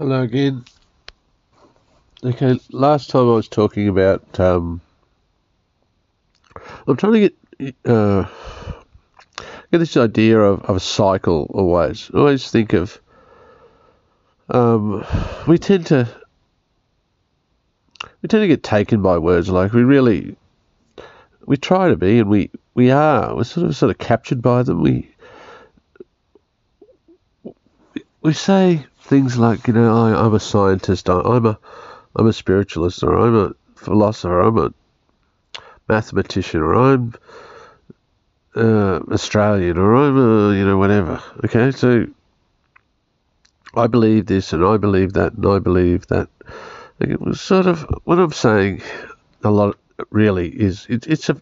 Hello again. Okay, last time I was talking about. Um, I'm trying to get uh, get this idea of, of a cycle always. Always think of. Um, we tend to. We tend to get taken by words like we really. We try to be, and we we are. We're sort of sort of captured by them. We we say things like, you know, I, am a scientist, I, I'm a I'm a spiritualist, or I'm a philosopher, I'm a mathematician, or I'm uh, Australian, or I'm a, you know, whatever. Okay, so I believe this, and I believe that, and I believe that. It was sort of what I'm saying. A lot really is it, it's a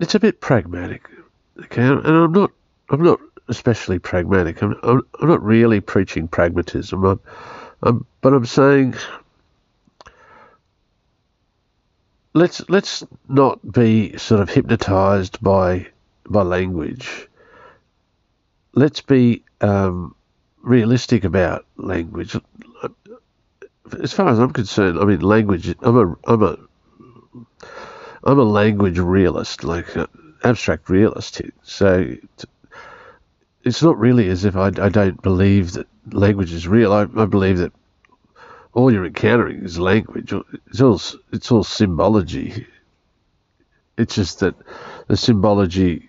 it's a bit pragmatic. Okay, and I'm not I'm not especially pragmatic. I'm, I'm, I'm not really preaching pragmatism, I'm, I'm, but I'm saying let's let's not be sort of hypnotized by by language. Let's be um, realistic about language. As far as I'm concerned, I mean language. I'm a I'm a I'm a language realist, like abstract realist. So it's not really as if I, I don't believe that language is real. I, I believe that all you're encountering is language. It's all it's all symbology. It's just that the symbology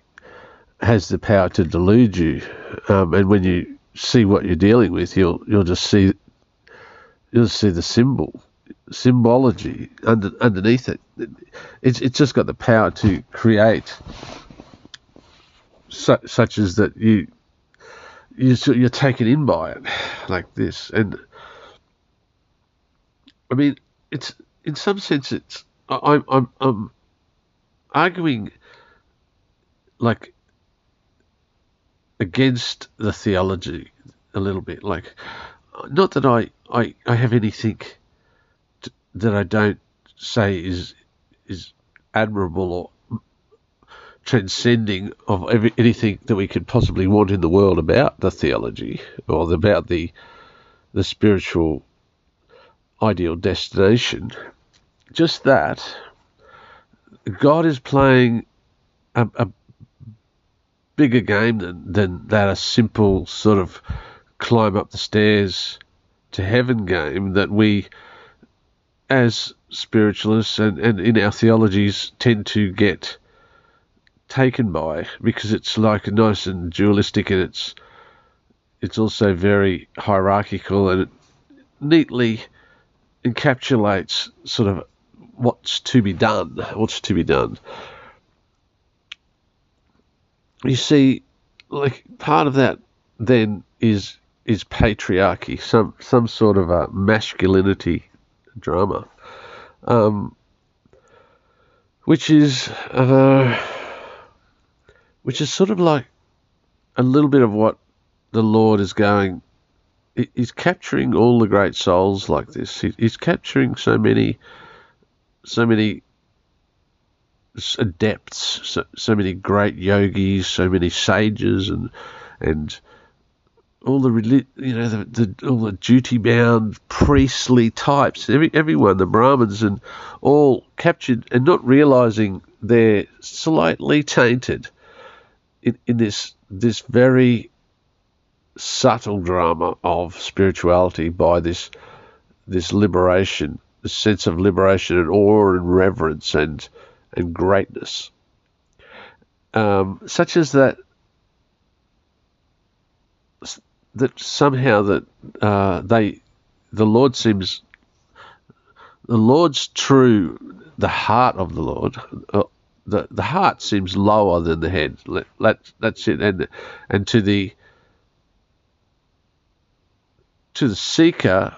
has the power to delude you, um, and when you see what you're dealing with, you'll you'll just see you'll see the symbol symbology under, underneath it. It's it's just got the power to create such as that you you're, you're taken in by it like this. And I mean, it's in some sense, it's I'm I'm, I'm arguing like against the theology a little bit. Like, not that I I, I have anything to, that I don't say is is admirable or transcending of every, anything that we could possibly want in the world about the theology or about the the spiritual ideal destination. Just that God is playing a, a bigger game than, than that a simple sort of climb up the stairs to heaven game that we as spiritualists and, and in our theologies tend to get taken by because it's like nice and dualistic and it's it's also very hierarchical and it neatly encapsulates sort of what's to be done, what's to be done. You see, like part of that then is is patriarchy, some some sort of a masculinity drama, um, which is uh, which is sort of like a little bit of what the Lord is going. He's capturing all the great souls like this. He's capturing so many, so many adepts, so, so many great yogis, so many sages, and and all the you know the, the all the duty bound priestly types, every everyone, the Brahmins, and all captured and not realizing they're slightly tainted in, in this this very subtle drama of spirituality by this this liberation, this sense of liberation and awe and reverence and and greatness, um, such as that that somehow that uh, they the Lord seems the Lord's true the heart of the Lord uh, the the heart seems lower than the head. Let, let that's it. And and to the to the seeker,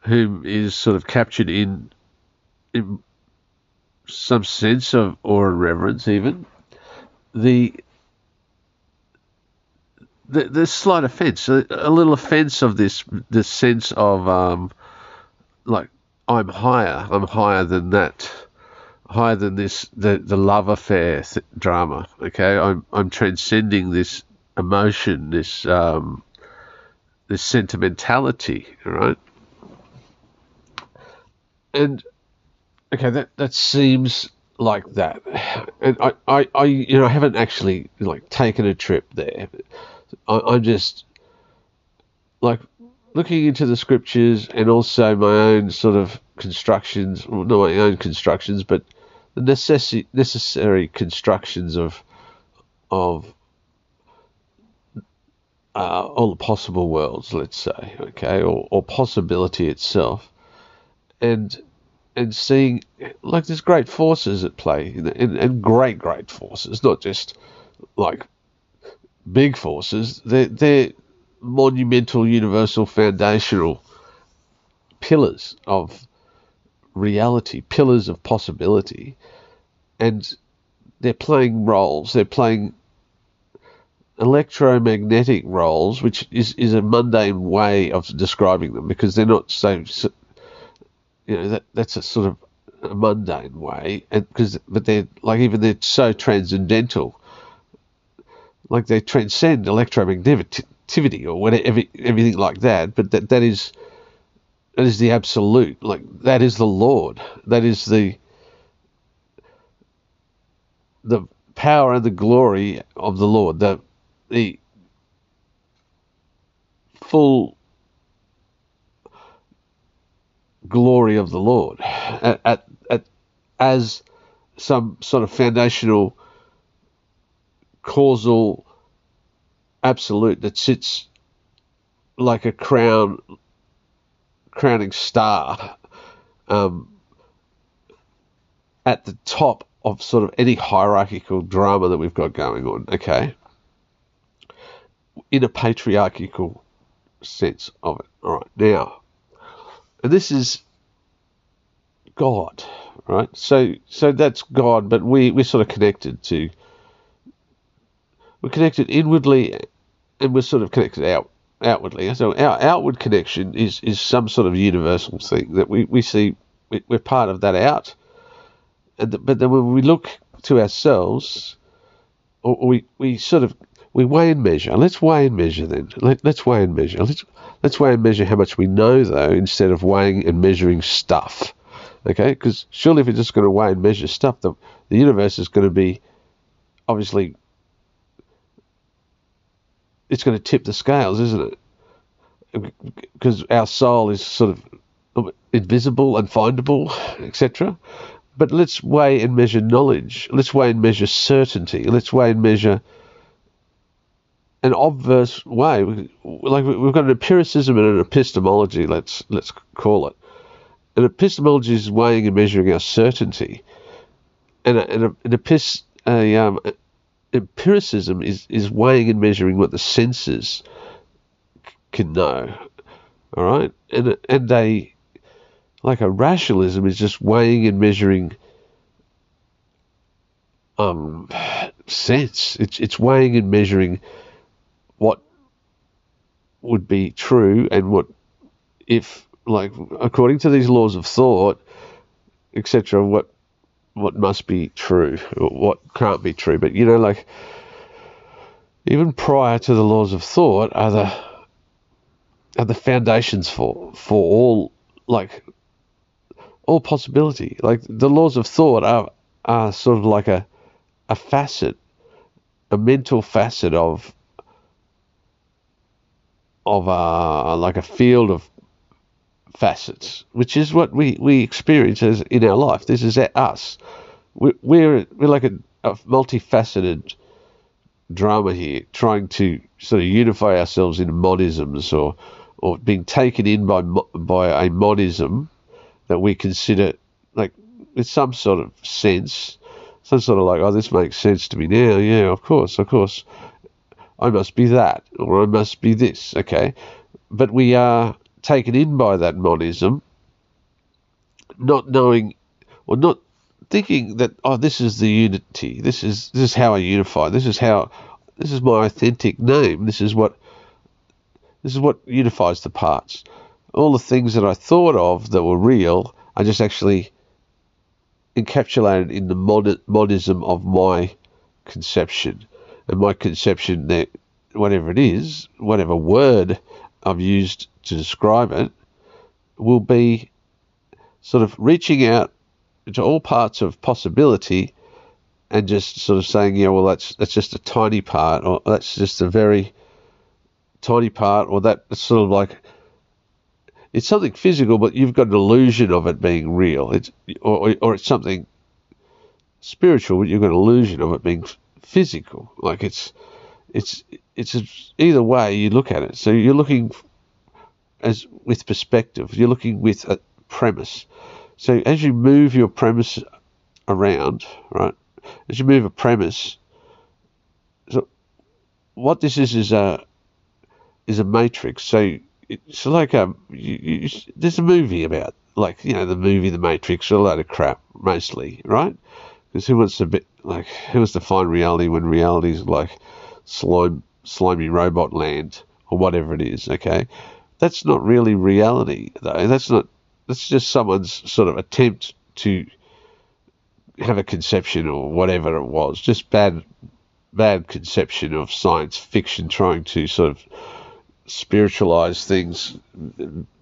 whom is sort of captured in, in some sense of awe and reverence, even the the, the slight offence, a, little offence of this this sense of um, like I'm higher, I'm higher than that higher than this the the love affair th- drama. Okay, I'm I'm transcending this emotion, this um, this sentimentality, right? And okay, that that seems like that, and I, I, I you know I haven't actually like taken a trip there. I, I'm just like looking into the scriptures and also my own sort of constructions, not my own constructions, but the necessary necessary constructions of of uh, all the possible worlds, let's say, okay, or, or possibility itself, and and seeing like there's great forces at play, and, and great great forces, not just like big forces. They're they're monumental, universal, foundational pillars of reality, pillars of possibility, and they're playing roles. They're playing electromagnetic roles, which is, is a mundane way of describing them because they're not so, so you know, that that's a sort of a mundane way, and because but they're like even they're so transcendental, like they transcend electromagnetivity or whatever everything like that. But that that is that is the absolute, like that is the Lord, that is the the power and the glory of the Lord, the the full glory of the Lord. At, at, at, as some sort of foundational causal absolute that sits like a crown crowning star um, at the top of sort of any hierarchical drama that we've got going on, okay? In a patriarchal sense of it. All right, now, and this is God, right? So, so that's God, but we we're sort of connected to. We're connected inwardly, and we're sort of connected out outwardly. So our outward connection is is some sort of universal thing that we we see. We're part of that out but then when we look to ourselves, or we, we sort of we weigh and measure. Let's weigh and measure then. Let, us weigh and measure. Let's let's weigh and measure how much we know though, instead of weighing and measuring stuff. Okay, because surely if we're just going to weigh and measure stuff, the the universe is going to be obviously it's going to tip the scales, isn't it? Because our soul is sort of invisible, unfindable, etc. But let's weigh and measure knowledge. Let's weigh and measure certainty. Let's weigh and measure an obverse way. Like we've got an empiricism and an epistemology. Let's let's call it. An epistemology is weighing and measuring our certainty, and a, and a, an epis, a, um, empiricism is is weighing and measuring what the senses can know. All right, and and a like a rationalism is just weighing and measuring um, sense. It's it's weighing and measuring what would be true and what if like according to these laws of thought, etc. What what must be true, what can't be true. But you know, like even prior to the laws of thought are the are the foundations for for all like all possibility. Like the laws of thought are are sort of like a a facet, a mental facet of of uh, like a field of facets, which is what we, we experience as in our life. This is at us. We're we're, we're like a, a multifaceted drama here, trying to sort of unify ourselves in monisms or or being taken in by by a monism that we consider like with some sort of sense, some sort of like, oh, this makes sense to me now. Yeah, of course, of course. I must be that, or I must be this. Okay, but we are taken in by that monism, not knowing, or not thinking that oh, this is the unity. This is this is how I unify. This is how this is my authentic name. This is what this is what unifies the parts all the things that I thought of that were real are just actually encapsulated in the mod- monism of my conception. And my conception that whatever it is, whatever word I've used to describe it will be sort of reaching out to all parts of possibility and just sort of saying, yeah, well, that's that's just a tiny part, or that's just a very tiny part, or that's sort of like it's something physical, but you've got an illusion of it being real. It's or or it's something spiritual, but you've got an illusion of it being physical. Like it's it's it's either way you look at it. So you're looking as with perspective. You're looking with a premise. So as you move your premise around, right? As you move a premise, so what this is is a is a matrix. So it's like a you, you, there's a movie about like you know the movie The Matrix, a lot of crap mostly, right? Because who wants to be like who wants to find reality when reality is like slime slimy robot land or whatever it is? Okay, that's not really reality though. That's not. That's just someone's sort of attempt to have a conception or whatever it was. Just bad, bad conception of science fiction, trying to sort of spiritualize things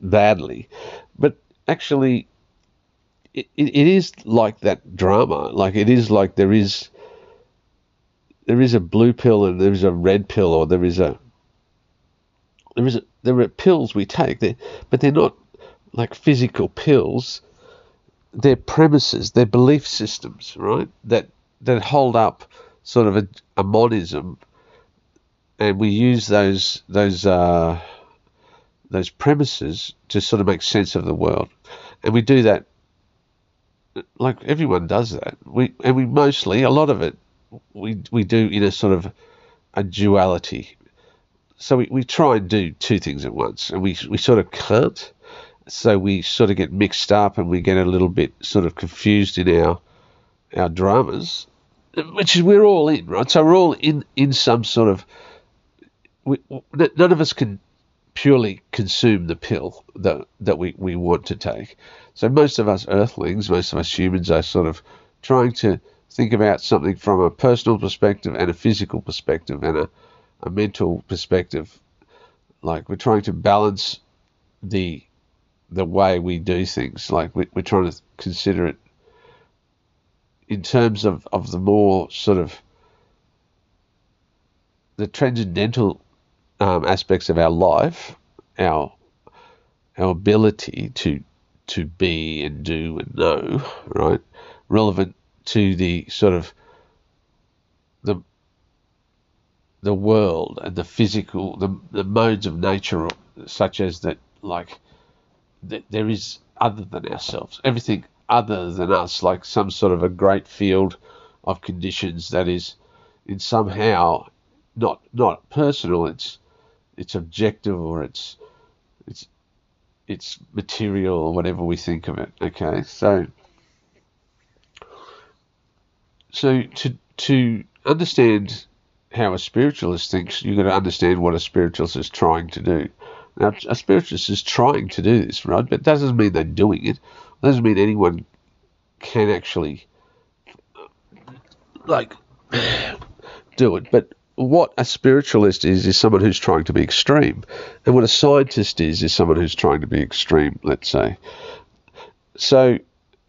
badly. But actually, it, it is like that drama. Like it is like there is there is a blue pill and there is a red pill, or there is a there is a, there are pills we take, but they're not like physical pills. They're premises, they're belief systems, right? That that hold up sort of a, a monism and we use those those uh, those premises to sort of make sense of the world, and we do that like everyone does that. We and we mostly a lot of it we we do in a sort of a duality. So we, we try and do two things at once, and we we sort of can't. So we sort of get mixed up, and we get a little bit sort of confused in our our dramas, which is we're all in, right? So we're all in in some sort of we, none of us can purely consume the pill that that we, we want to take. So most of us earthlings, most of us humans are sort of trying to think about something from a personal perspective and a physical perspective and a, a mental perspective. Like we're trying to balance the the way we do things. Like we, we're trying to consider it in terms of, of the more sort of the transcendental um, aspects of our life, our our ability to to be and do and know, right, relevant to the sort of the the world and the physical, the the modes of nature, such as that, like that there is other than ourselves, everything other than us, like some sort of a great field of conditions that is in somehow not not personal. It's it's objective or it's it's it's material or whatever we think of it. Okay, so so to to understand how a spiritualist thinks, you've got to understand what a spiritualist is trying to do. Now, a spiritualist is trying to do this, right? But it doesn't mean they're doing it. It doesn't mean anyone can actually like do it. But what a spiritualist is is someone who's trying to be extreme, and what a scientist is is someone who's trying to be extreme. Let's say. So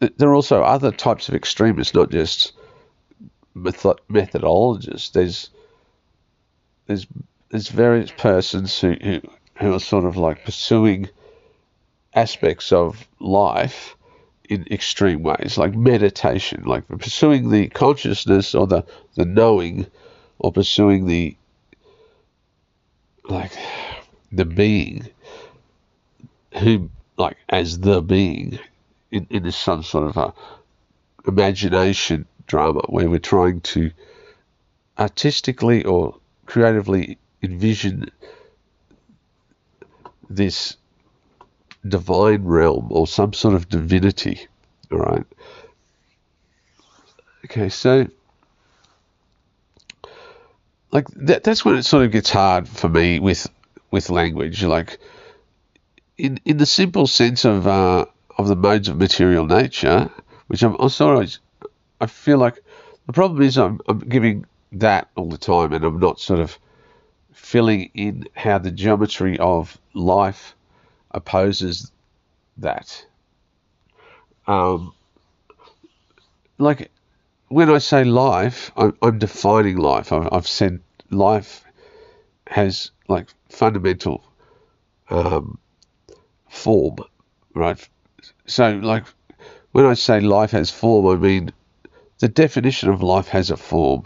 there are also other types of extremists, not just method- methodologists. There's there's there's various persons who, who who are sort of like pursuing aspects of life in extreme ways, like meditation, like pursuing the consciousness or the, the knowing or pursuing the like the being who like as the being in, in some sort of a imagination drama where we're trying to artistically or creatively envision this divine realm or some sort of divinity all right okay so like that, that's when it sort of gets hard for me with with language. Like in in the simple sense of uh, of the modes of material nature, which I'm, I'm sorry, I feel like the problem is I'm I'm giving that all the time, and I'm not sort of filling in how the geometry of life opposes that. Um, like when I say life, I'm, I'm defining life. I, I've said life has like fundamental um, form, right? So, like when I say life has form, I mean the definition of life has a form.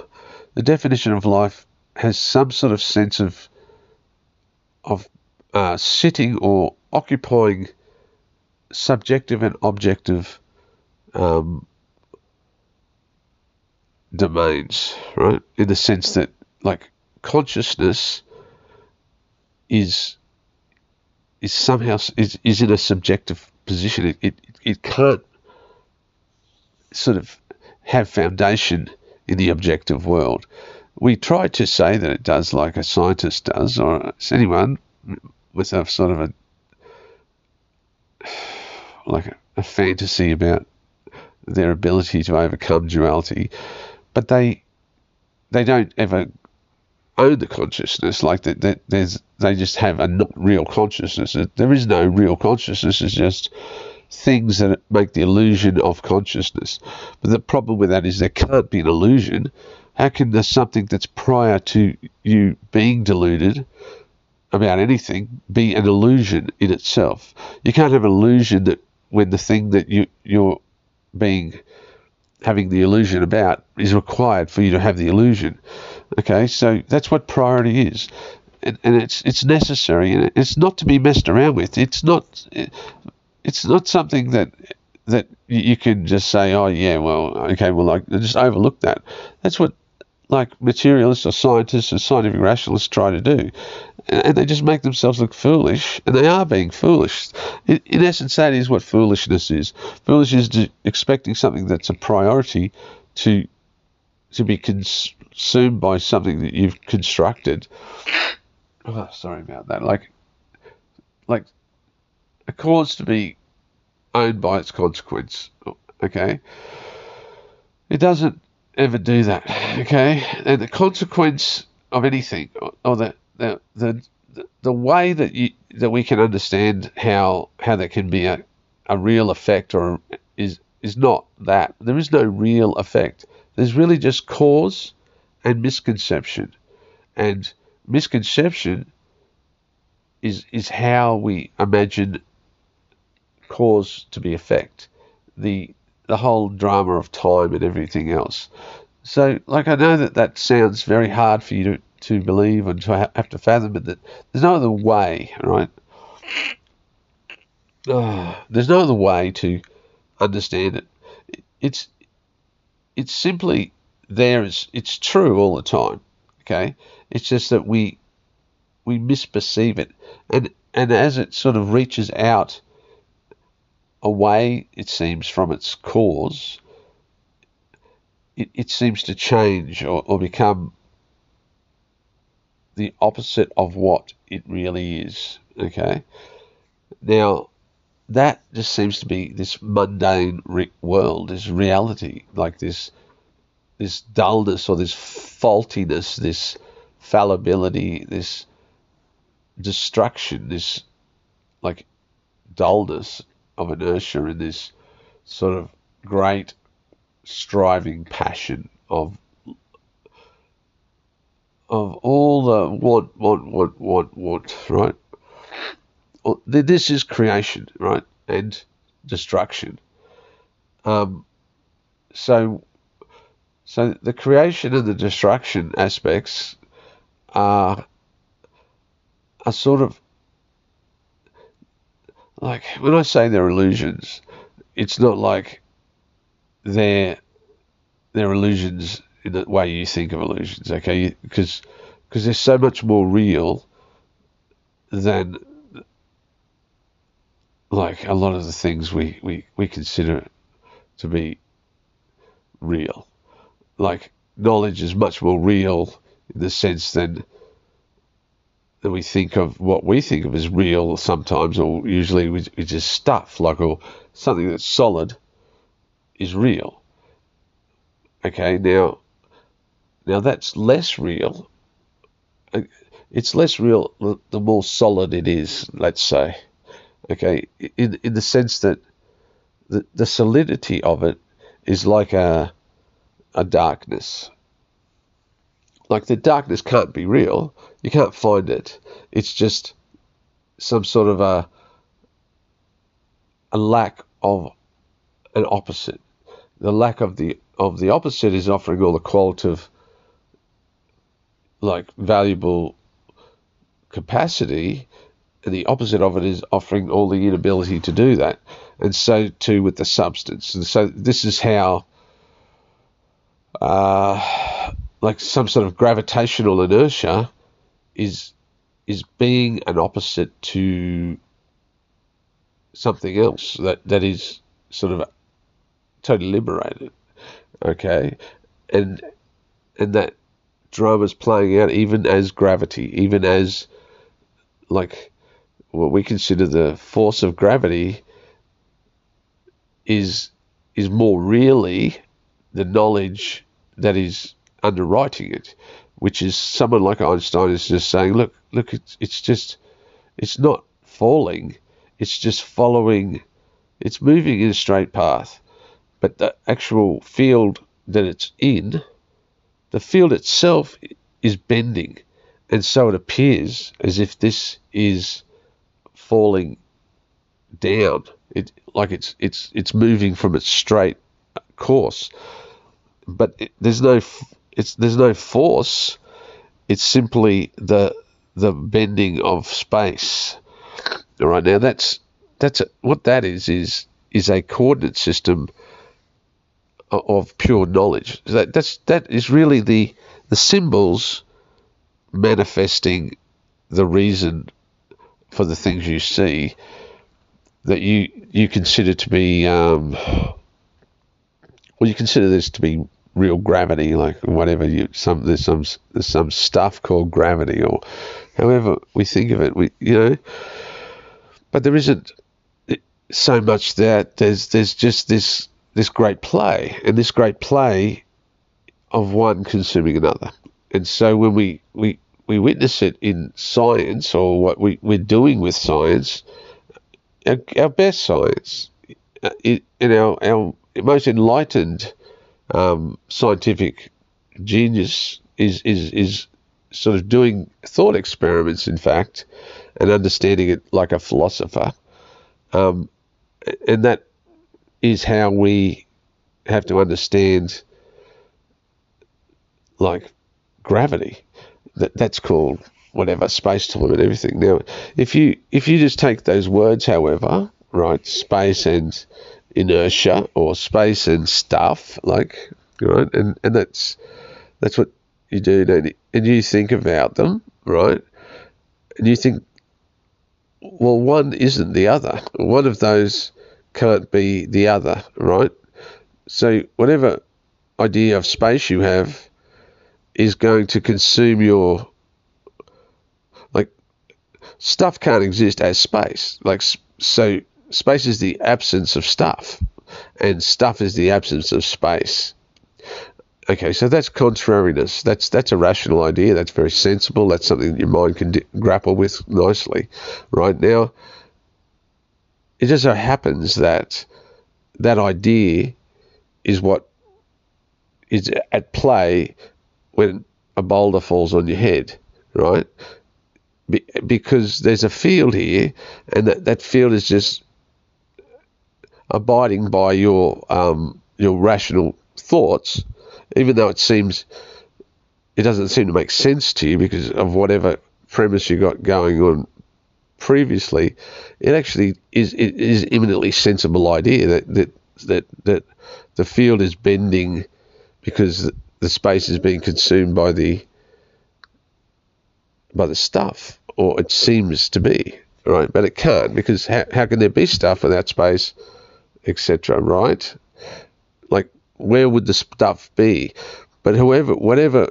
The definition of life has some sort of sense of of uh, sitting or occupying subjective and objective um, domains, right? In the sense that, like, consciousness is is somehow is, is in a subjective position. It, it it can't sort of have foundation in the objective world. We try to say that it does, like a scientist does, or anyone with a sort of a like a, a fantasy about their ability to overcome duality, but they they don't ever own the consciousness. Like that, that there's they just have a not real consciousness. There is no real consciousness. It's just things that make the illusion of consciousness. But the problem with that is there can't be an illusion. How can there something that's prior to you being deluded about anything be an illusion in itself? You can't have an illusion that when the thing that you you're being having the illusion about is required for you to have the illusion. Okay, so that's what priority is. And, and it's it's necessary and it's not to be messed around with. It's not it's not something that that you can just say, oh yeah, well, okay, well, like just overlook that. That's what like materialists or scientists or scientific rationalists try to do, and they just make themselves look foolish, and they are being foolish. In, in essence, that is what foolishness is. Foolishness is expecting something that's a priority to to be consumed by something that you've constructed. Oh, sorry about that. Like, like a cause to be owned by its consequence. Okay, it doesn't ever do that. Okay, and the consequence of anything, or the the the the way that you that we can understand how how there can be a, a real effect or is is not that there is no real effect. There's really just cause and misconception, and misconception is is how we imagine cause to be effect. The the whole drama of time and everything else. So, like, I know that that sounds very hard for you to, to believe and to ha- have to fathom, but that there's no other way, right? Oh, there's no other way to understand it. It's it's simply there. It's, it's true all the time. Okay, it's just that we we misperceive it, and and as it sort of reaches out away, it seems, from its cause, it, it seems to change or, or become the opposite of what it really is. Okay? Now, that just seems to be this mundane re- world, this reality, like this this dullness or this faultiness, this fallibility, this destruction, this like dullness of inertia and this sort of great striving passion of of all the want, want, want, want, want, right? This is creation, right, and destruction. Um, so, so the creation and the destruction aspects are are sort of like when I say they're illusions, it's not like they're they're illusions in the way you think of illusions, okay? Because because they're so much more real than like a lot of the things we, we, we consider to be real. Like knowledge is much more real in the sense than that we think of what we think of as real sometimes, or usually we just stuff, like or something that's solid is real. Okay, now now that's less real. Uh, it's less real the more solid it is. Let's say, okay, in in the sense that the the solidity of it is like a a darkness. Like the darkness can't be real. You can't find it. It's just some sort of a a lack of an opposite. The lack of the of the opposite is offering all the qualitative like valuable capacity and the opposite of it is offering all the inability to do that and so too with the substance and so this is how uh, like some sort of gravitational inertia is is being an opposite to something else that that is sort of totally liberated okay? And and that drama's playing out even as gravity even as like what we consider the force of gravity is is more really the knowledge that is underwriting it, which is someone like Einstein is just saying, look, look, it's it's just it's not falling, it's just following, it's moving in a straight path, but the actual field that it's in, the field itself is bending, and so it appears as if this is falling down. It like it's it's it's moving from its straight course, but it, there's no it's there's no force. It's simply the the bending of space. All right now that's that's a, what that is is is a coordinate system of pure knowledge. That that's that is really the the symbols manifesting the reason for the things you see that you you consider to be um, well you consider this to be real gravity like whatever you some there's some there's some stuff called gravity or however we think of it we you know? But there isn't so much that there's there's just this this great play and this great play of one consuming another. And so when we we we witness it in science or what we, we're doing with science, our, our best science, uh, in our, our most enlightened um, scientific genius is, is, is sort of doing thought experiments, in fact, and understanding it like a philosopher. Um, and that is how we have to understand, like, gravity that that's called whatever space time and everything. Now, if you if you just take those words, however, right, space and inertia or space and stuff, like right, and and that's that's what you do, and, and you think about them, right, and you think, well, one isn't the other. One of those can't be the other, right? So whatever idea of space you have is going to consume your like stuff can't exist as space like so space is the absence of stuff and stuff is the absence of space. Okay so that's contrariness. That's that's a rational idea. That's very sensible. That's something that your mind can grapple with nicely. Right now it just so happens that that idea is what is at play when a boulder falls on your head, right? Be, because there's a field here, and that, that field is just abiding by your um, your rational thoughts, even though it seems it doesn't seem to make sense to you because of whatever premise you got going on previously. It actually is it is eminently sensible idea that that that that the field is bending because the space is being consumed by the by the stuff, or it seems to be, right? But it can't because how, how can there be stuff without space, etc. Right? Like where would the stuff be? But whoever, whatever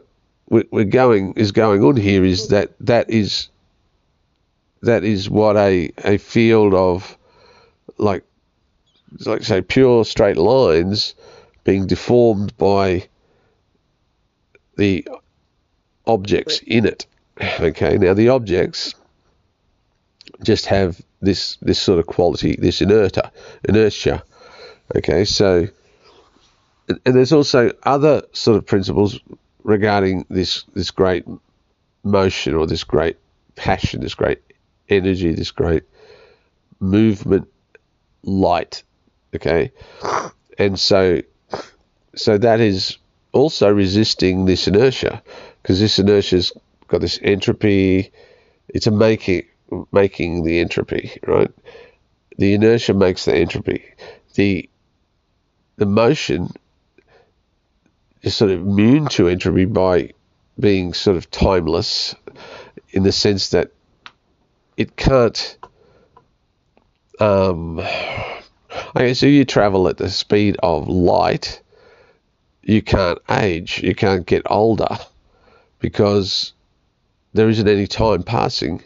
we're going is going on here is that that is that is what a a field of like like say pure straight lines being deformed by the objects in it. Okay, now the objects just have this this sort of quality, this inertia, inertia. Okay, so and there's also other sort of principles regarding this this great motion or this great passion, this great energy, this great movement, light. Okay, and so so that is also resisting this inertia because this inertia's got this entropy. It's a making making the entropy, right? The inertia makes the entropy. The the motion is sort of immune to entropy by being sort of timeless in the sense that it can't um okay so you travel at the speed of light you can't age you can't get older because there isn't any time passing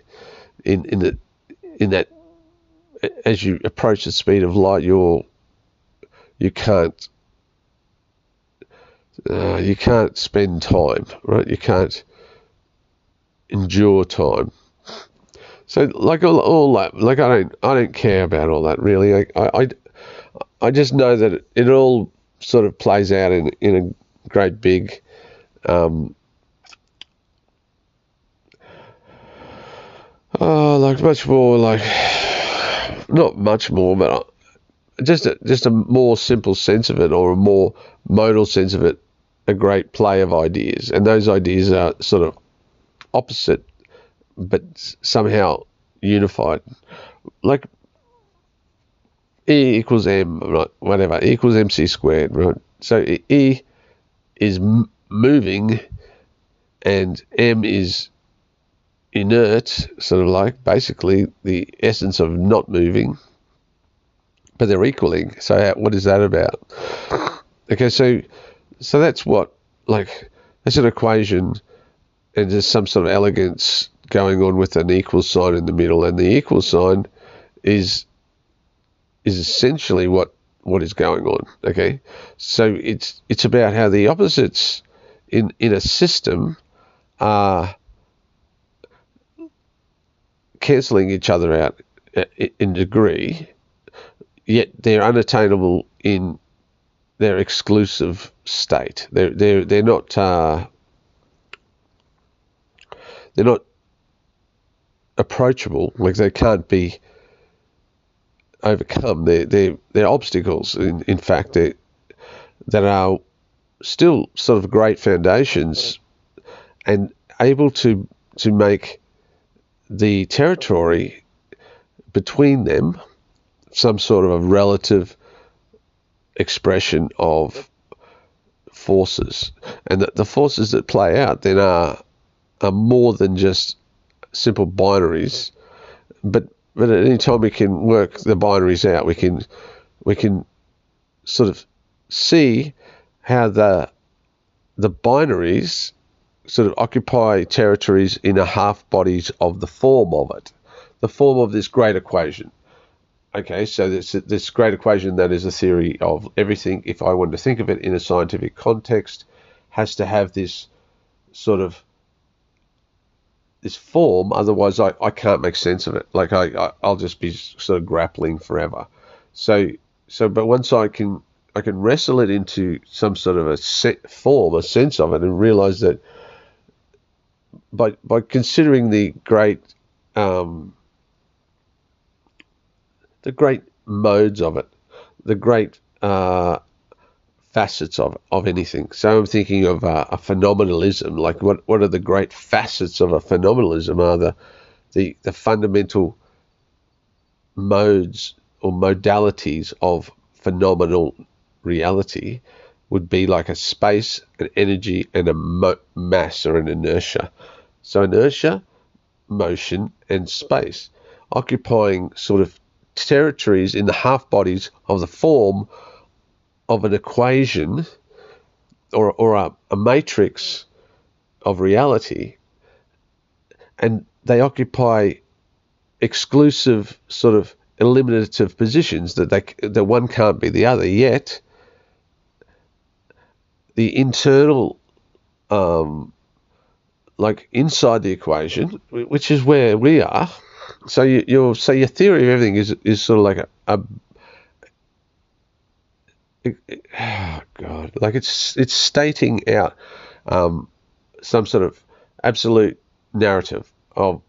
in in the in that as you approach the speed of light, you're you can't uh, you can't spend time, right? You can't endure time. So like all, all that, like I don't I don't care about all that really. I I, I just know that it, all sort of plays out in in a great big um, Uh, like much more like not much more, but just a, just a more simple sense of it, or a more modal sense of it. A great play of ideas, and those ideas are sort of opposite, but somehow unified. Like E equals M, right? Whatever. E equals MC squared, right? So E is moving, and M is inert, sort of like basically the essence of not moving, but they're equaling. So what is that about? Okay, so so that's what like that's an equation, and there's some sort of elegance going on with an equal sign in the middle, and the equal sign is is essentially what what is going on. Okay, so it's it's about how the opposites in in a system are cancelling each other out uh, in degree, yet they're unattainable in their exclusive state. They're they're they're not uh, they're not approachable. Like they can't be overcome. They're they're, they're obstacles. In in fact, that are still sort of great foundations and able to to make the territory between them some sort of a relative expression of forces, and that the forces that play out then are are more than just simple binaries, but but at any time we can work the binaries out, we can we can sort of see how the the binaries sort of occupy territories in a half bodies of the form of it, the form of this great equation. Okay, so this this great equation that is a theory of everything. If I want to think of it in a scientific context, has to have this sort of this form. Otherwise, I, I can't make sense of it. Like I, I I'll just be sort of grappling forever. So so, but once I can I can wrestle it into some sort of a set form, a sense of it, and realize that by by considering the great um, the great modes of it, the great uh, facets of of anything. So I'm thinking of uh, a phenomenalism. Like what what are the great facets of a phenomenalism? Are the the the fundamental modes or modalities of phenomenal reality would be like a space, an energy, and a mo- mass or an inertia. So inertia, motion, and space, occupying sort of territories in the half bodies of the form of an equation or, or a, a matrix of reality. And they occupy exclusive sort of eliminative positions that they that one can't be the other yet the internal um, like inside the equation, which is where we are. So you, your so your theory of everything is is sort of like a, a it, oh God, like it's it's stating out um, some sort of absolute narrative of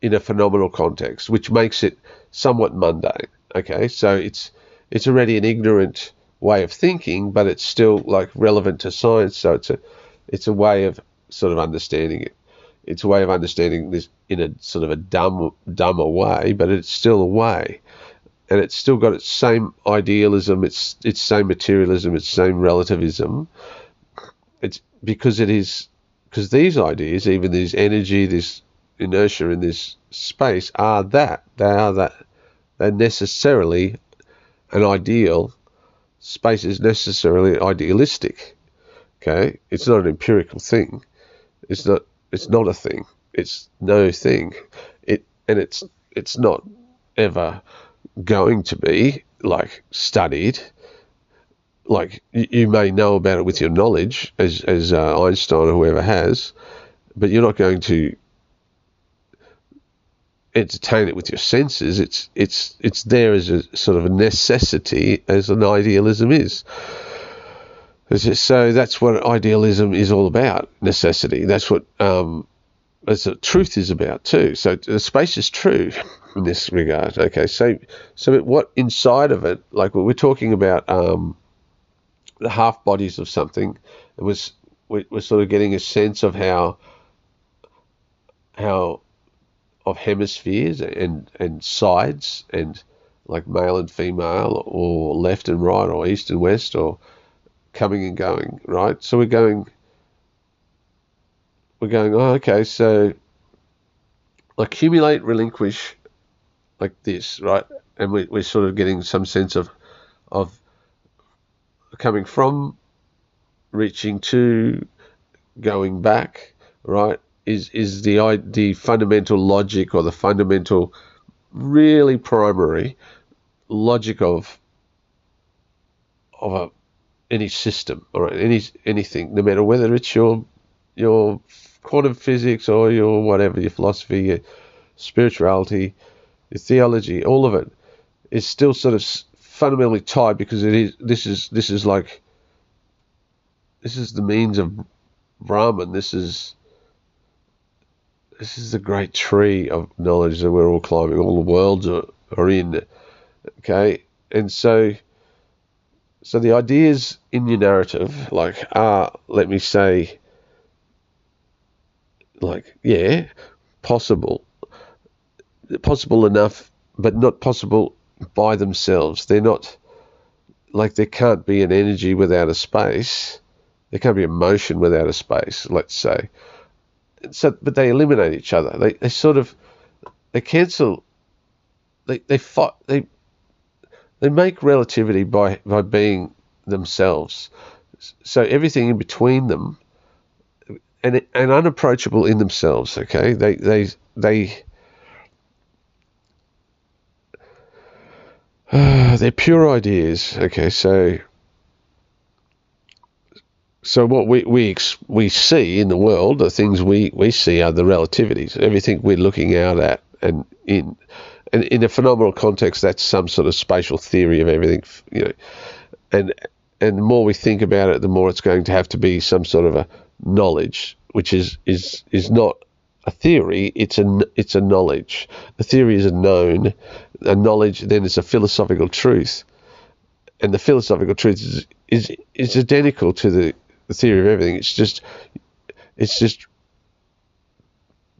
in a phenomenal context, which makes it somewhat mundane. Okay, so it's it's already an ignorant way of thinking, but it's still like relevant to science. So it's a it's a way of sort of understanding it. It's a way of understanding this in a sort of a dumb dumber way, but it's still a way, and it's still got its same idealism, its its same materialism, its same relativism. It's because it is because these ideas, even this energy, this inertia in this space, are that they are that they're necessarily an ideal. Space is necessarily idealistic. Okay, it's not an empirical thing. It's not. It's not a thing. It's no thing. It and it's it's not ever going to be like studied. Like you, may know about it with your knowledge, as as uh, Einstein or whoever has, but you're not going to entertain it with your senses. It's it's it's there as a sort of a necessity, as an idealism is. So that's what idealism is all about, necessity. That's what um, that's what truth is about too. So the space is true in this regard. Okay, so so what inside of it, like we're talking about um, the half bodies of something, it was we're sort of getting a sense of how how of hemispheres and and sides and like male and female or left and right or east and west or coming and going, right? So we're going, we're going, oh, okay, so accumulate, relinquish, like this, right? And we, we're sort of getting some sense of, of coming from, reaching to, going back, right? Is is the the fundamental logic or the fundamental, really primary logic of of a any system or any anything, no matter whether it's your your quantum physics or your whatever, your philosophy, your spirituality, your theology, all of it is still sort of fundamentally tied because it is this is this is like this is the means of Brahman. This is this is the great tree of knowledge that we're all climbing. All the worlds are, are in. Okay, and so so the ideas in your narrative, like, are, let me say, like, yeah, possible. Possible enough, but not possible by themselves. They're not, like, there can't be an energy without a space. There can't be a motion without a space, let's say. So, but they eliminate each other. They, they sort of, they cancel, they, they fight, they they make relativity by, by being themselves. So everything in between them and and unapproachable in themselves, okay? They they they uh, they're pure ideas, okay? So so what we we we see in the world, the things we we see are the relativities. Everything we're looking out at and in and in a phenomenal context, that's some sort of spatial theory of everything, you know, and and the more we think about it, the more it's going to have to be some sort of a knowledge, which is is is not a theory. It's a it's a knowledge. A theory is a known. A knowledge then it's a philosophical truth, and the philosophical truth is is is identical to the, the theory of everything. It's just it's just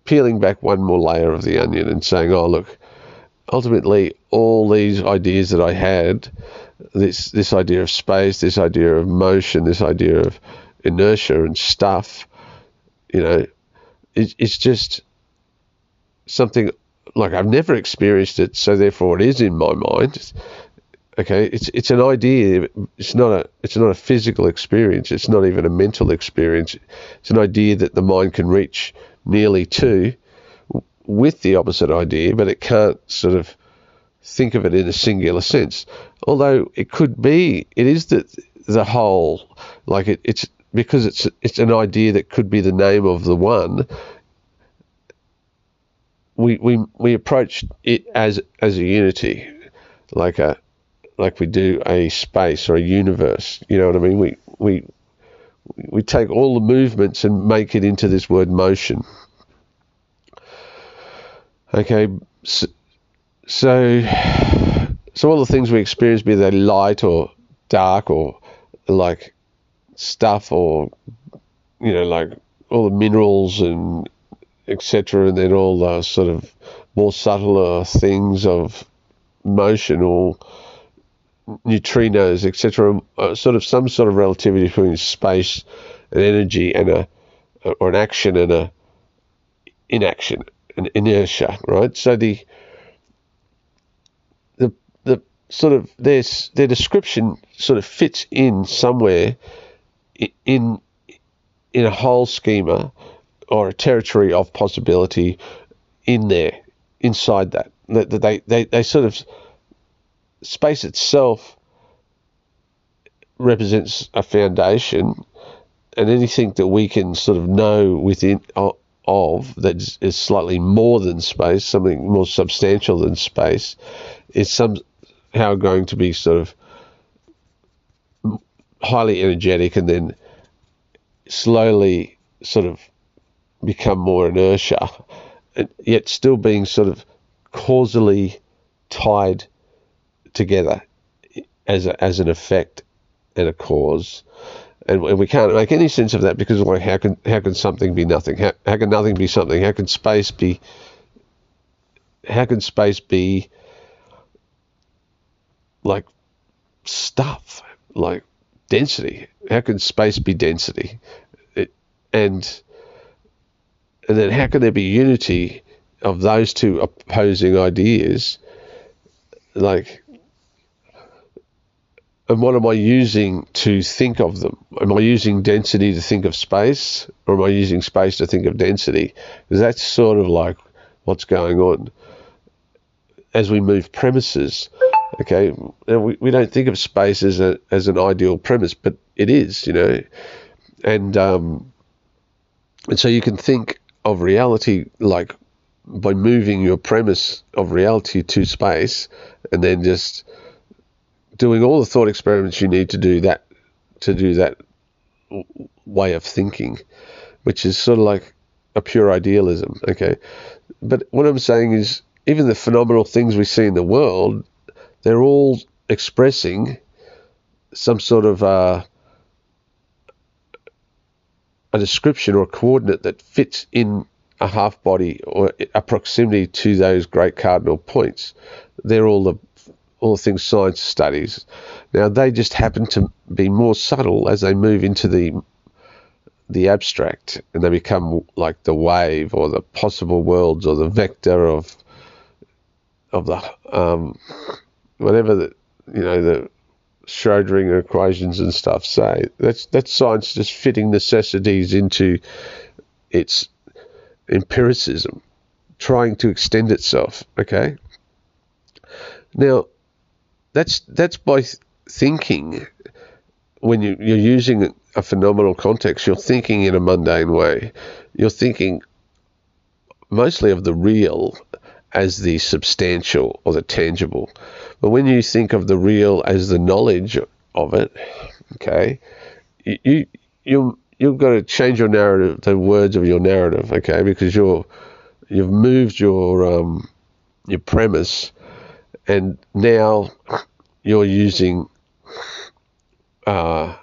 peeling back one more layer of the onion and saying, oh look, ultimately all these ideas that I had, this this idea of space, this idea of motion, this idea of inertia and stuff, you know, it, it's just something like I've never experienced it, so therefore it is in my mind. Okay, it's it's an idea. It's not a it's not a physical experience. It's not even a mental experience. It's an idea that the mind can reach nearly to with the opposite idea, but it can't sort of think of it in a singular sense. Although it could be, it is that the whole, like it, it's because it's it's an idea that could be the name of the one. We we we approach it as as a unity, like a like we do a space or a universe. You know what I mean? We we we take all the movements and make it into this word motion. Okay, so, so, so all the things we experience, be they light or dark or like stuff or you know like all the minerals and etc and then all the sort of more subtler things of motion or neutrinos etc uh, sort of some sort of relativity between space and energy and a or an action and a inaction inertia right? So the the the sort of their their description sort of fits in somewhere in in a whole schema or a territory of possibility in there inside that. That they, they, they sort of space itself represents a foundation and anything that we can sort of know within uh, of that is slightly more than space something more substantial than space is somehow going to be sort of highly energetic and then slowly sort of become more inertia, yet still being sort of causally tied together as a, as an effect and a cause. And, and we can't make any sense of that because like how can how can something be nothing? How, how can nothing be something? How can space be how can space be like stuff? Like density. How can space be density? It, and and then how can there be unity of those two opposing ideas? Like, and what am I using to think of them? Am I using density to think of space, or am I using space to think of density? Because that's sort of like what's going on as we move premises. Okay, we, we don't think of space as a as an ideal premise, but it is, you know, and um, and so you can think of reality like by moving your premise of reality to space, and then just doing all the thought experiments you need to do that to do that way of thinking, which is sort of like a pure idealism. Okay, but what I'm saying is even the phenomenal things we see in the world they're all expressing some sort of uh, a description or a coordinate that fits in a half body or a proximity to those great cardinal points. They're all the all things science studies. Now they just happen to be more subtle as they move into the the abstract and they become like the wave or the possible worlds or the vector of of the um, whatever the you know the Schrodinger equations and stuff say. That's that's science just fitting necessities into its empiricism, trying to extend itself. Okay. Now, that's that's by thinking. When you, you're using a phenomenal context, you're thinking in a mundane way. You're thinking mostly of the real as the substantial or the tangible. But when you think of the real as the knowledge of it, okay, you you you've got to change your narrative, the words of your narrative, okay, because you're you've moved your um, your premise, and now you're using uh,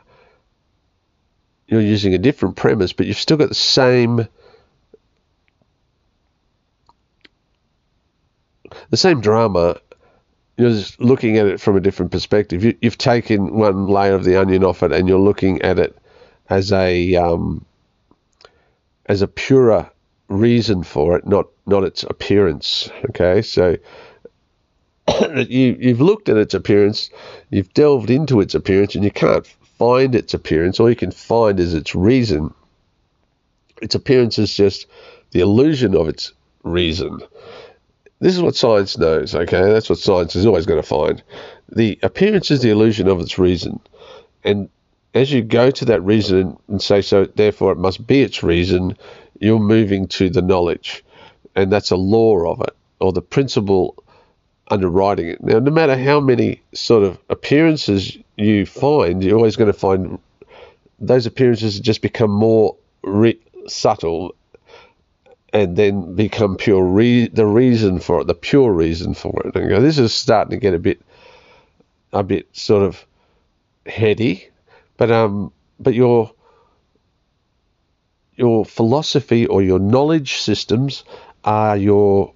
you're using a different premise, but you've still got the same the same drama. You're just looking at it from a different perspective. You, have taken one layer of the onion off it, and you're looking at it as a um, as a purer reason for it, not not its appearance. Okay, so you you've looked at its appearance, you've delved into its appearance, and you can't find its appearance. All you can find is its reason. Its appearance is just the illusion of its reason. This is what science knows, okay? That's what science is always going to find. The appearance is the illusion of its reason. And as you go to that reason and say so, therefore it must be its reason, you're moving to the knowledge, and that's a law of it or the principle underwriting it. Now, no matter how many sort of appearances you find, you're always going to find those appearances just become more re- subtle and then become pure re- the reason for it, the pure reason for it. And this is starting to get a bit, a bit sort of heady, but um, but your your philosophy or your knowledge systems are your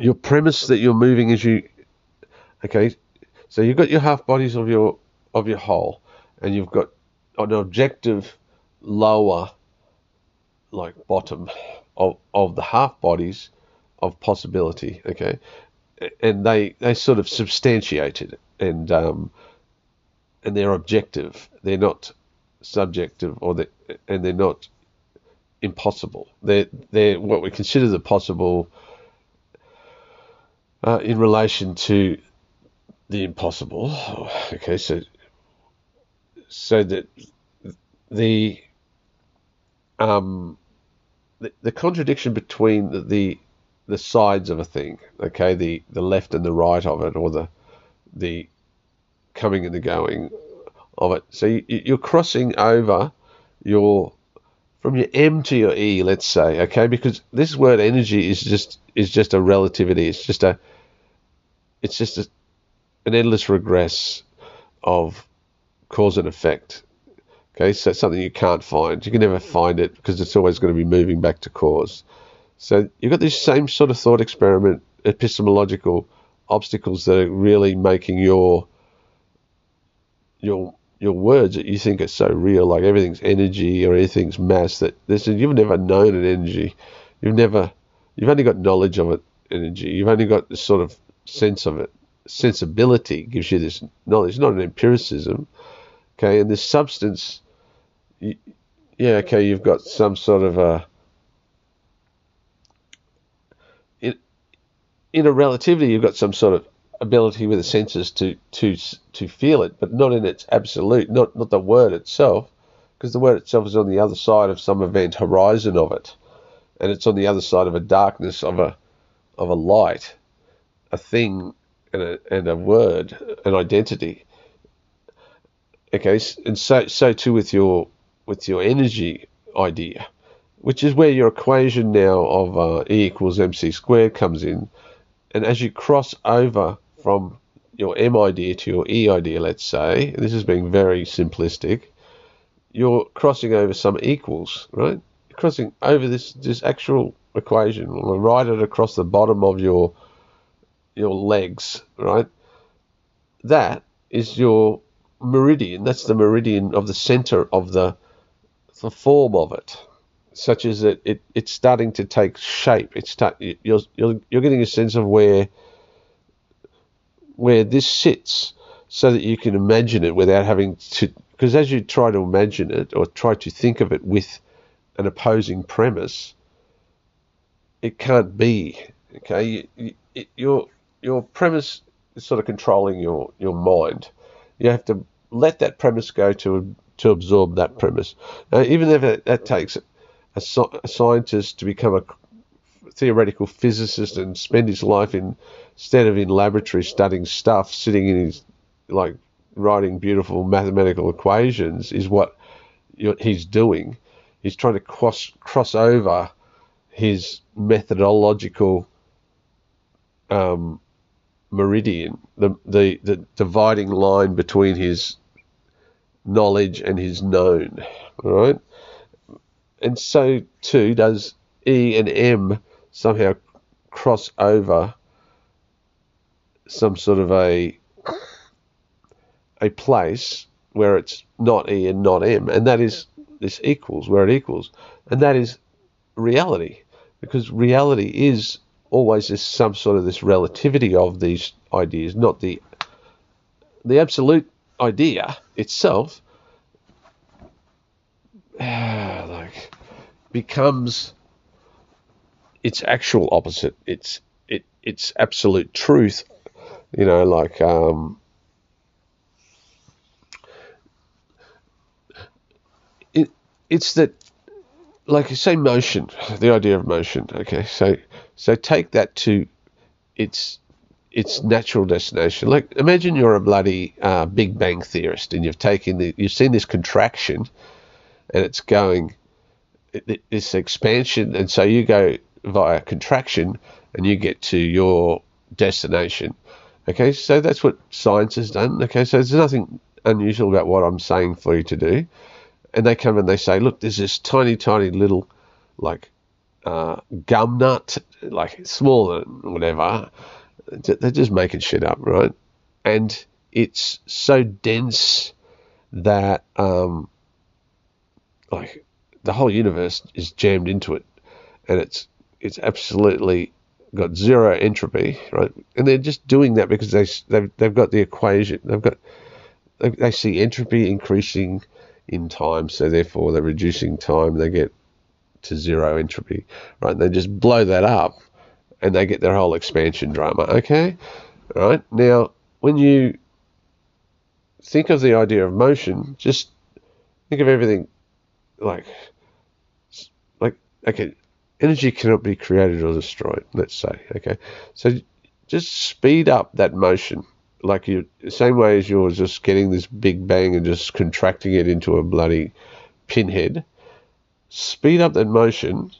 your premise that you're moving as you okay so you've got your half bodies of your of your whole and you've got an objective lower like bottom of, of the half bodies of possibility okay? And they they sort of substantiate it and um and they're objective. They're not subjective or they and they're not impossible. They're they're what we consider the possible uh, in relation to the impossible. Okay, so so that the um the, the contradiction between the, the the sides of a thing, okay, the the left and the right of it, or the the coming and the going of it. So you, you're crossing over your from your M to your E, let's say, okay, because this word energy is just is just a relativity. It's just a it's just a, an endless regress of cause and effect. Okay, so it's something you can't find. You can never find it because it's always going to be moving back to cause. So you've got this same sort of thought experiment, epistemological obstacles that are really making your your your words that you think are so real, like everything's energy or everything's mass, that this is, you've never known an energy. You've never you've only got knowledge of it energy. You've only got this sort of sense of it. Sensibility gives you this knowledge, not an empiricism. Okay, and this substance, you, yeah, okay, you've got some sort of a in, in a relativity, you've got some sort of ability with the senses to to to feel it, but not in its absolute, not not the word itself, because the word itself is on the other side of some event horizon of it, and it's on the other side of a darkness of a of a light a thing and a, and a word, an identity. Okay, and so so too with your with your energy idea, which is where your equation now of uh, E equals mc squared comes in, and as you cross over from your M idea to your E idea, let's say, this is being very simplistic, you're crossing over some equals, right? You're crossing over this this actual equation, write it across the bottom of your your legs, right? That is your meridian. That's the meridian of the center of the the form of it, such as that it, it's starting to take shape. It's start, you're, you're you're getting a sense of where where this sits, so that you can imagine it without having to. Because as you try to imagine it or try to think of it with an opposing premise, it can't be. Okay, you, you, you're your premise is sort of controlling your, your mind. You have to let that premise go to to absorb that premise. Now, even if it, that takes a, a, scientist to become a theoretical physicist and spend his life in instead of in laboratory studying stuff, sitting in his like writing beautiful mathematical equations is what he's doing. He's trying to cross cross over his methodological um, meridian, the, the, the dividing line between his knowledge and his known, right? And so too does E and M somehow cross over some sort of a a place where it's not E and not M, and that is this equals where it equals, and that is reality, because reality is always this some sort of this relativity of these ideas, not the the absolute idea itself. like becomes its actual opposite. It's it it's absolute truth. You know, like um, it it's that, like you say, motion. The idea of motion. Okay, so so take that to its its natural destination. Like imagine you're a bloody uh, Big Bang theorist and you've taken the you've seen this contraction and it's going this expansion, and so you go via contraction and you get to your destination. Okay, so that's what science has done. Okay, so there's nothing unusual about what I'm saying for you to do. And they come and they say, look, there's this tiny, tiny little, like, uh, gum nut, like smaller, whatever. They're just making shit up, right? And it's so dense that, um, like, the whole universe is jammed into it, and it's it's absolutely got zero entropy, right? And they're just doing that because they they've, they've got the equation. They've got they, they see entropy increasing in time, so therefore they're reducing time. They get to zero entropy, right? They just blow that up, and they get their whole expansion drama. Okay, right now when you think of the idea of motion, just think of everything like like okay energy cannot be created or destroyed, let's say. Okay. So just speed up that motion. Like you, same way as you're just getting this big bang and just contracting it into a bloody pinhead. Speed up that motion,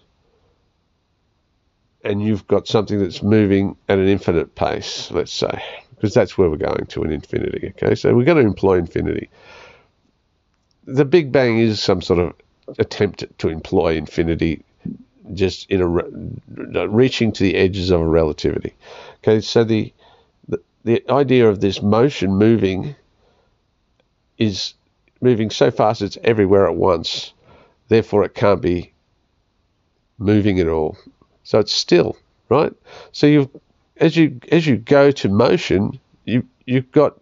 and you've got something that's moving at an infinite pace, let's say, because that's where we're going to an infinity. Okay, so we're going to employ infinity. The Big Bang is some sort of attempt to employ infinity just in a uh, reaching to the edges of a relativity. Okay, so the, the the idea of this motion moving is moving so fast it's everywhere at once. Therefore, it can't be moving at all. So it's still right. So you as you as you go to motion, you you've got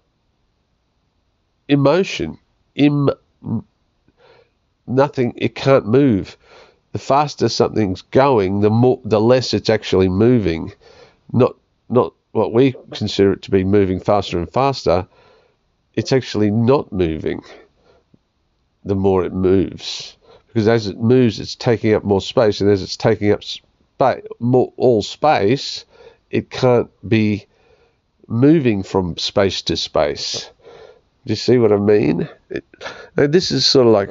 emotion. Im nothing. It can't move the faster something's going, the more the less it's actually moving. Not not what we consider it to be moving faster and faster. It's actually not moving. The more it moves, because as it moves, it's taking up more space, and as it's taking up more all space, it can't be moving from space to space. Do you see what I mean? It, this is sort of like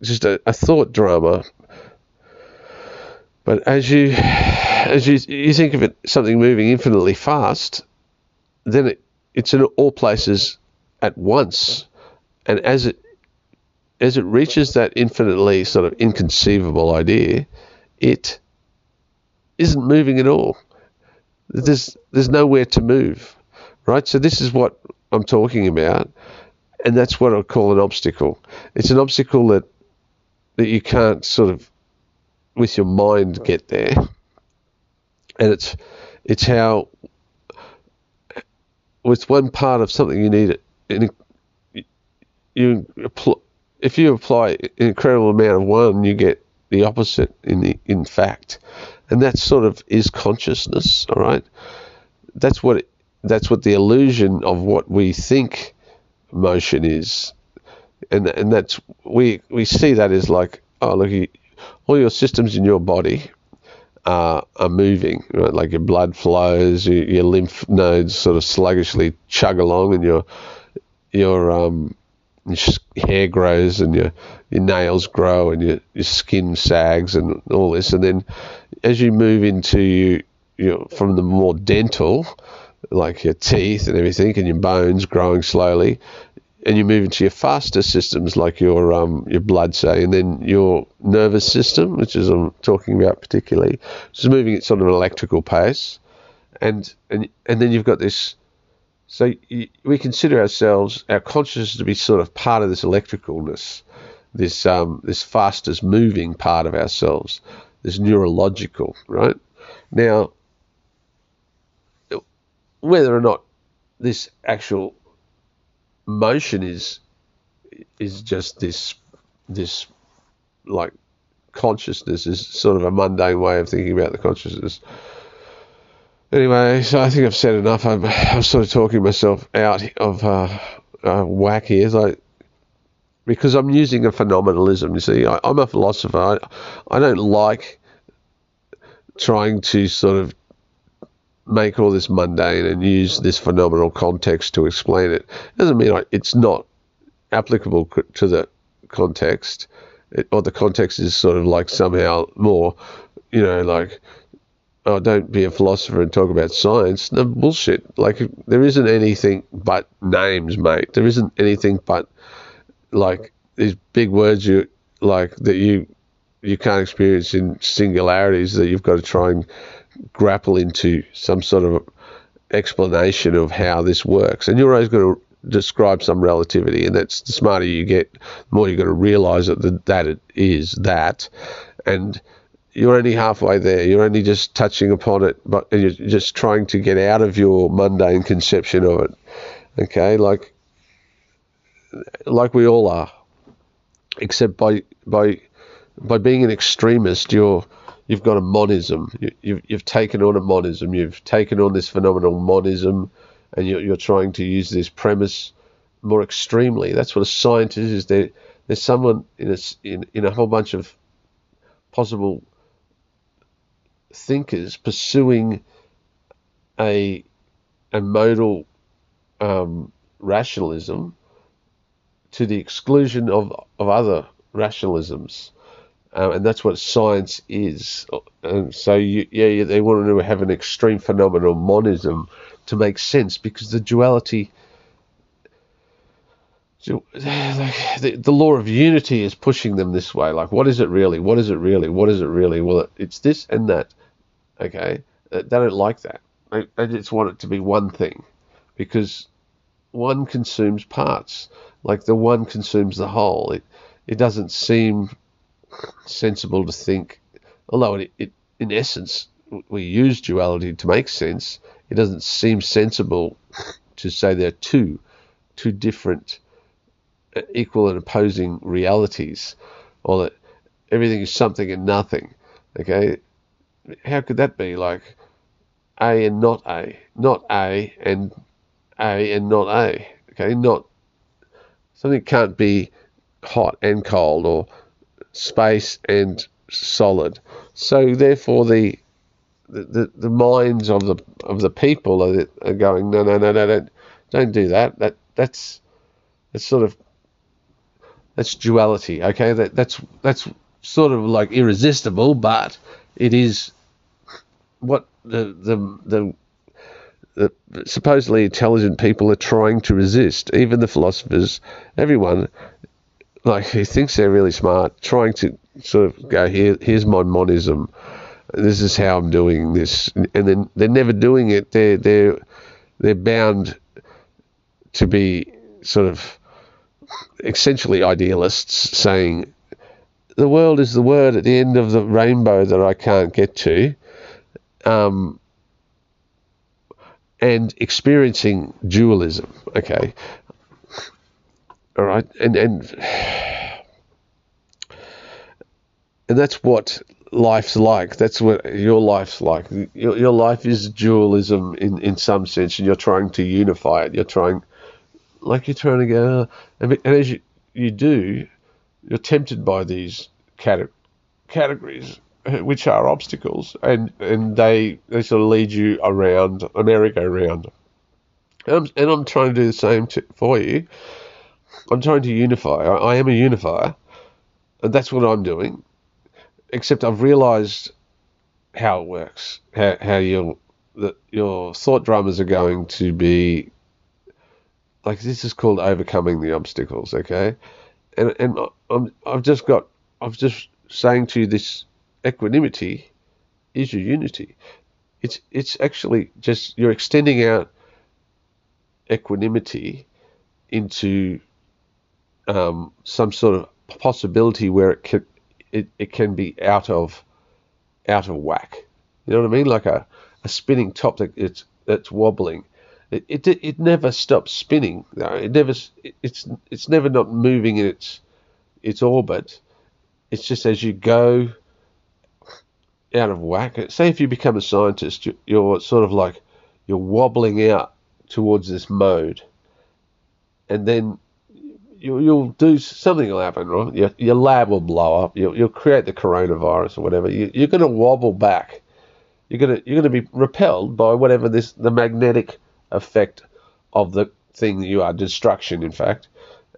just a, a thought drama but as you as you you think of it something moving infinitely fast, then it, it's in all places at once, and as it as it reaches that infinitely sort of inconceivable idea, it isn't moving at all. There's there's nowhere to move, right? So this is what I'm talking about, and that's what I call an obstacle. It's an obstacle that that you can't sort of with your mind get there, and it's it's how with one part of something you need it. You if you apply an incredible amount of one, you get the opposite in the in fact, and that sort of is consciousness. All right, that's what it, that's what the illusion of what we think motion is, and and that's we we see that as like oh look all your systems in your body are, are moving, right? Like your blood flows, your, your, lymph nodes sort of sluggishly chug along, and your your um hair grows and your your nails grow and your your skin sags and all this, and then as you move into you, you know, from the more dental, like your teeth and everything, and your bones growing slowly, and you move into your faster systems like your um, your blood, say, and then your nervous system, which is I'm talking about particularly, is moving at sort of an electrical pace, and and and then you've got this. So you, we consider ourselves, our consciousness, to be sort of part of this electricalness, this um, this fastest moving part of ourselves, this neurological, right? Now, whether or not this actual motion is is just this this like consciousness is sort of a mundane way of thinking about the consciousness. Anyway, so I think I've said enough. I'm, I'm sort of talking myself out of uh, uh, whack here. Like because I'm using a phenomenalism. You see, I, am a philosopher. I, I don't like trying to sort of make all this mundane and use this phenomenal context to explain it. doesn't mean it's not applicable to the context, it, or the context is sort of like somehow more, you know, like oh, don't be a philosopher and talk about science. No bullshit. Like there isn't anything but names, mate. There isn't anything but like these big words you like that you you can't experience in singularities that you've got to try and grapple into some sort of explanation of how this works. And you're always going to describe some relativity, and that's the smarter you get, the more you're going to realize that that it is that, and you're only halfway there. You're only just touching upon it, but you're just trying to get out of your mundane conception of it. Okay, like like we all are, except by by by being an extremist, you're you've got a monism. You, you've you've taken on a monism. You've taken on this phenomenal monism, and you're you're trying to use this premise more extremely. That's what a scientist is. There, there's someone in a in, in a whole bunch of possible thinkers pursuing a a modal um, rationalism to the exclusion of of other rationalisms, um, and that's what science is. And so you, yeah, they want to have an extreme phenomenal monism to make sense because the duality. The, the law of unity is pushing them this way. Like, what is it really? What is it really? What is it really? Well, it's this and that. Okay, they don't like that. They, they just want it to be one thing, because one consumes parts. Like the one consumes the whole. It it doesn't seem sensible to think, although it, it in essence we use duality to make sense. It doesn't seem sensible to say there are two two different uh, equal and opposing realities, or that everything is something and nothing. Okay, how could that be? Like A and not A, not A and A and not A. Okay, not something can't be hot and cold or space and solid. So therefore, the the, the minds of the of the people are, are going no no no no don't don't do that that that's that's sort of that's duality okay that that's that's sort of like irresistible but it is what the the the the supposedly intelligent people are trying to resist. Even the philosophers, everyone, like he thinks they're really smart, trying to sort of go here. Here's my monism. This is how I'm doing this, and then they're never doing it. They're they're they're bound to be sort of essentially idealists, saying the world is the word at the end of the rainbow that I can't get to um, and experiencing dualism. Okay, all right, and and and that's what life's like. That's what your life's like. Your, your life is dualism in, in some sense, and you're trying to unify it. You're trying, like you're trying to go, and, and as you, you do, you're tempted by these categories uh, which are obstacles, and and they they sort of lead you around a merry-go-round. And, and I'm trying to do the same to, for you. I'm trying to unify. I, I am a unifier, and that's what I'm doing. Except I've realised how it works, how how your that your thought dramas are going to be like this is called overcoming the obstacles, okay? And and I'm I've just got I've just saying to you this equanimity is your unity. It's it's actually just you're extending out equanimity into um, some sort of possibility where it can it, it can be out of out of whack. You know what I mean? Like a, a spinning top that it's that's wobbling. It, it it never stops spinning. It never it's it's never not moving in its its orbit. It's just as you go out of whack. Say if you become a scientist, you're sort of like you're wobbling out towards this mode, and then you, you'll do something will happen, right? Your, your lab will blow up. You'll, you'll create the coronavirus or whatever. You, you're going to wobble back. You're going to you're going to be repelled by whatever this the magnetic effect of the thing you are destruction. In fact,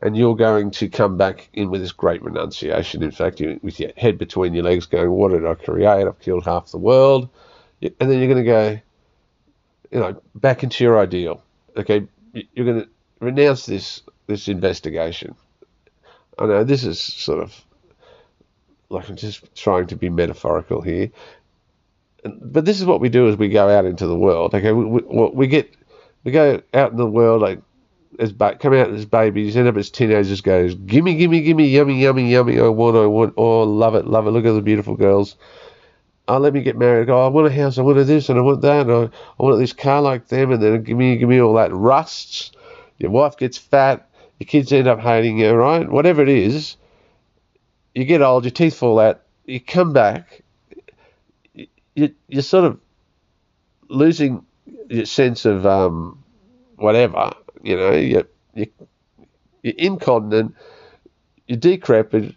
and you're going to come back in with this great renunciation. In fact, you, with your head between your legs, going, "What did I create? I've killed half the world," and then you're going to go, you know, back into your ideal. Okay, you're going to renounce this this investigation. I know this is sort of like I'm just trying to be metaphorical here, but this is what we do as we go out into the world. Okay, we, we, we get we go out in the world like as ba- come out as babies, end up as teenagers, goes gimme, gimme, gimme, yummy, yummy, yummy. I want, I want, oh, love it, love it. Look at the beautiful girls. Oh, let me get married. Oh, I want a house. I want this and I want that. And I, I want this car like them. And then give me, give me all that rusts. Your wife gets fat. Your kids end up hating you, right? Whatever it is, you get old. Your teeth fall out. You come back. You, you're sort of losing your sense of um, whatever you know, you, you, you're incontinent, you're decrepit,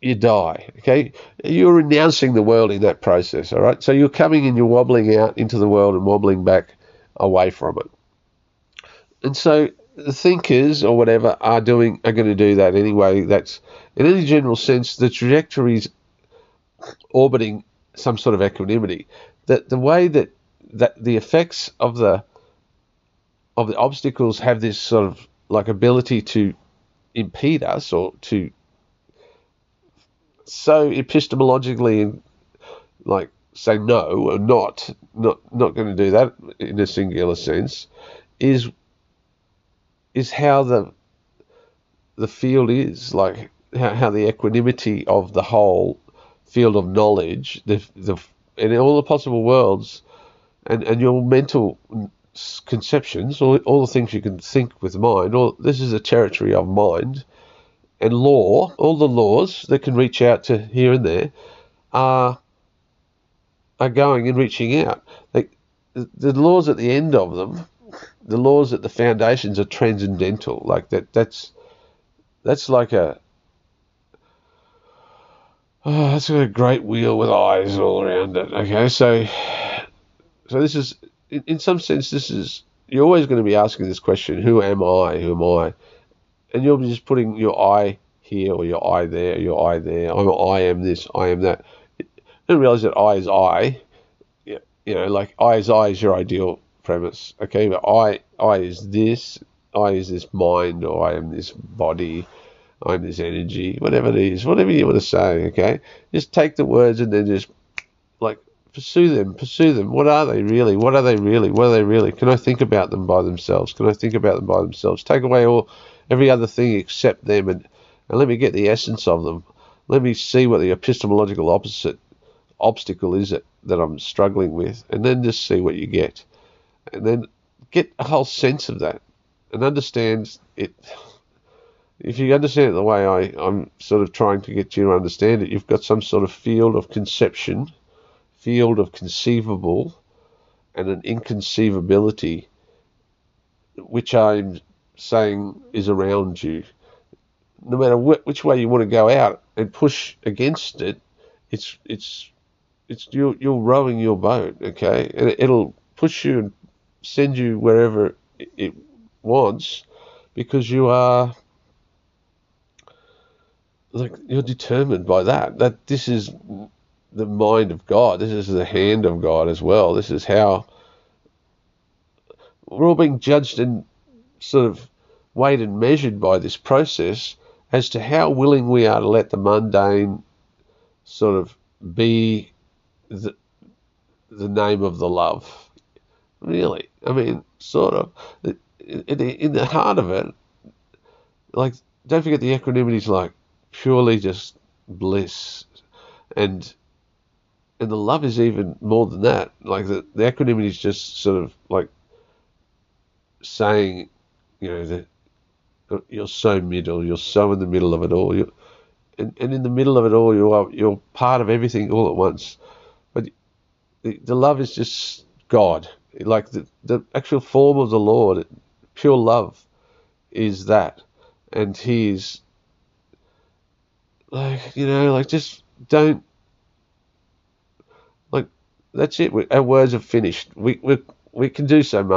you die. Okay, you're renouncing the world in that process. All right, so you're coming and you're wobbling out into the world and wobbling back away from it. And so the thinkers or whatever are doing are going to do that anyway. That's in any general sense the trajectory is orbiting some sort of equanimity. That the way that that the effects of the of the obstacles have this sort of like ability to impede us or to so epistemologically like say no or not not not going to do that in a singular sense is is how the the field is like how, how the equanimity of the whole field of knowledge the the in all the possible worlds and and your mental conceptions, all, all the things you can think with mind, all, this is a territory of mind. And law, all the laws that can reach out to here and there, are are going and reaching out. Like the laws at the end of them, the laws at the foundations are transcendental. Like that. That's that's like a oh, that's got a great wheel with eyes all around it. Okay, so so this is in, in some sense, this is you're always going to be asking this question: Who am I? Who am I? And you'll be just putting your I here or your I there, your I there. I'm I am this, I am that. Don't realize that I is I. You know, like I is I is your ideal premise. Okay, but I I is this, I is this mind, or I am this body. I'm this energy, whatever it is, whatever you want to say, okay? Just take the words and then just like pursue them, pursue them. What are they really? What are they really? What are they really? Can I think about them by themselves? Can I think about them by themselves? Take away all every other thing except them and, and let me get the essence of them. Let me see what the epistemological opposite obstacle is that, that I'm struggling with, and then just see what you get. And then get a whole sense of that and understand it. If you understand it the way I, I'm sort of trying to get you to understand it, you've got some sort of field of conception field of conceivable and an inconceivability which I'm saying is around you. No matter wh- which way you want to go out and push against it, it's it's it's you're you're rowing your boat, okay, and it, will push you and send you wherever it, wants because you are like you're determined by that. That this is the mind of God. This is the hand of God as well. This is how we're all being judged and sort of weighed and measured by this process as to how willing we are to let the mundane sort of be the, the name of the love. Really, I mean, sort of. In the, in the heart of it, like, don't forget the equanimity is like purely just bliss and and the love is even more than that. Like the, the equanimity is just sort of like saying, you know, that you're so middle, you're so in the middle of it all. You're, and, and in the middle of it all, you are you're part of everything all at once. But the, the love is just God, like the the actual form of the Lord, pure love, is that. and tears. Like you know, like just don't. Like that's it. Our words are finished. We we we can do so much.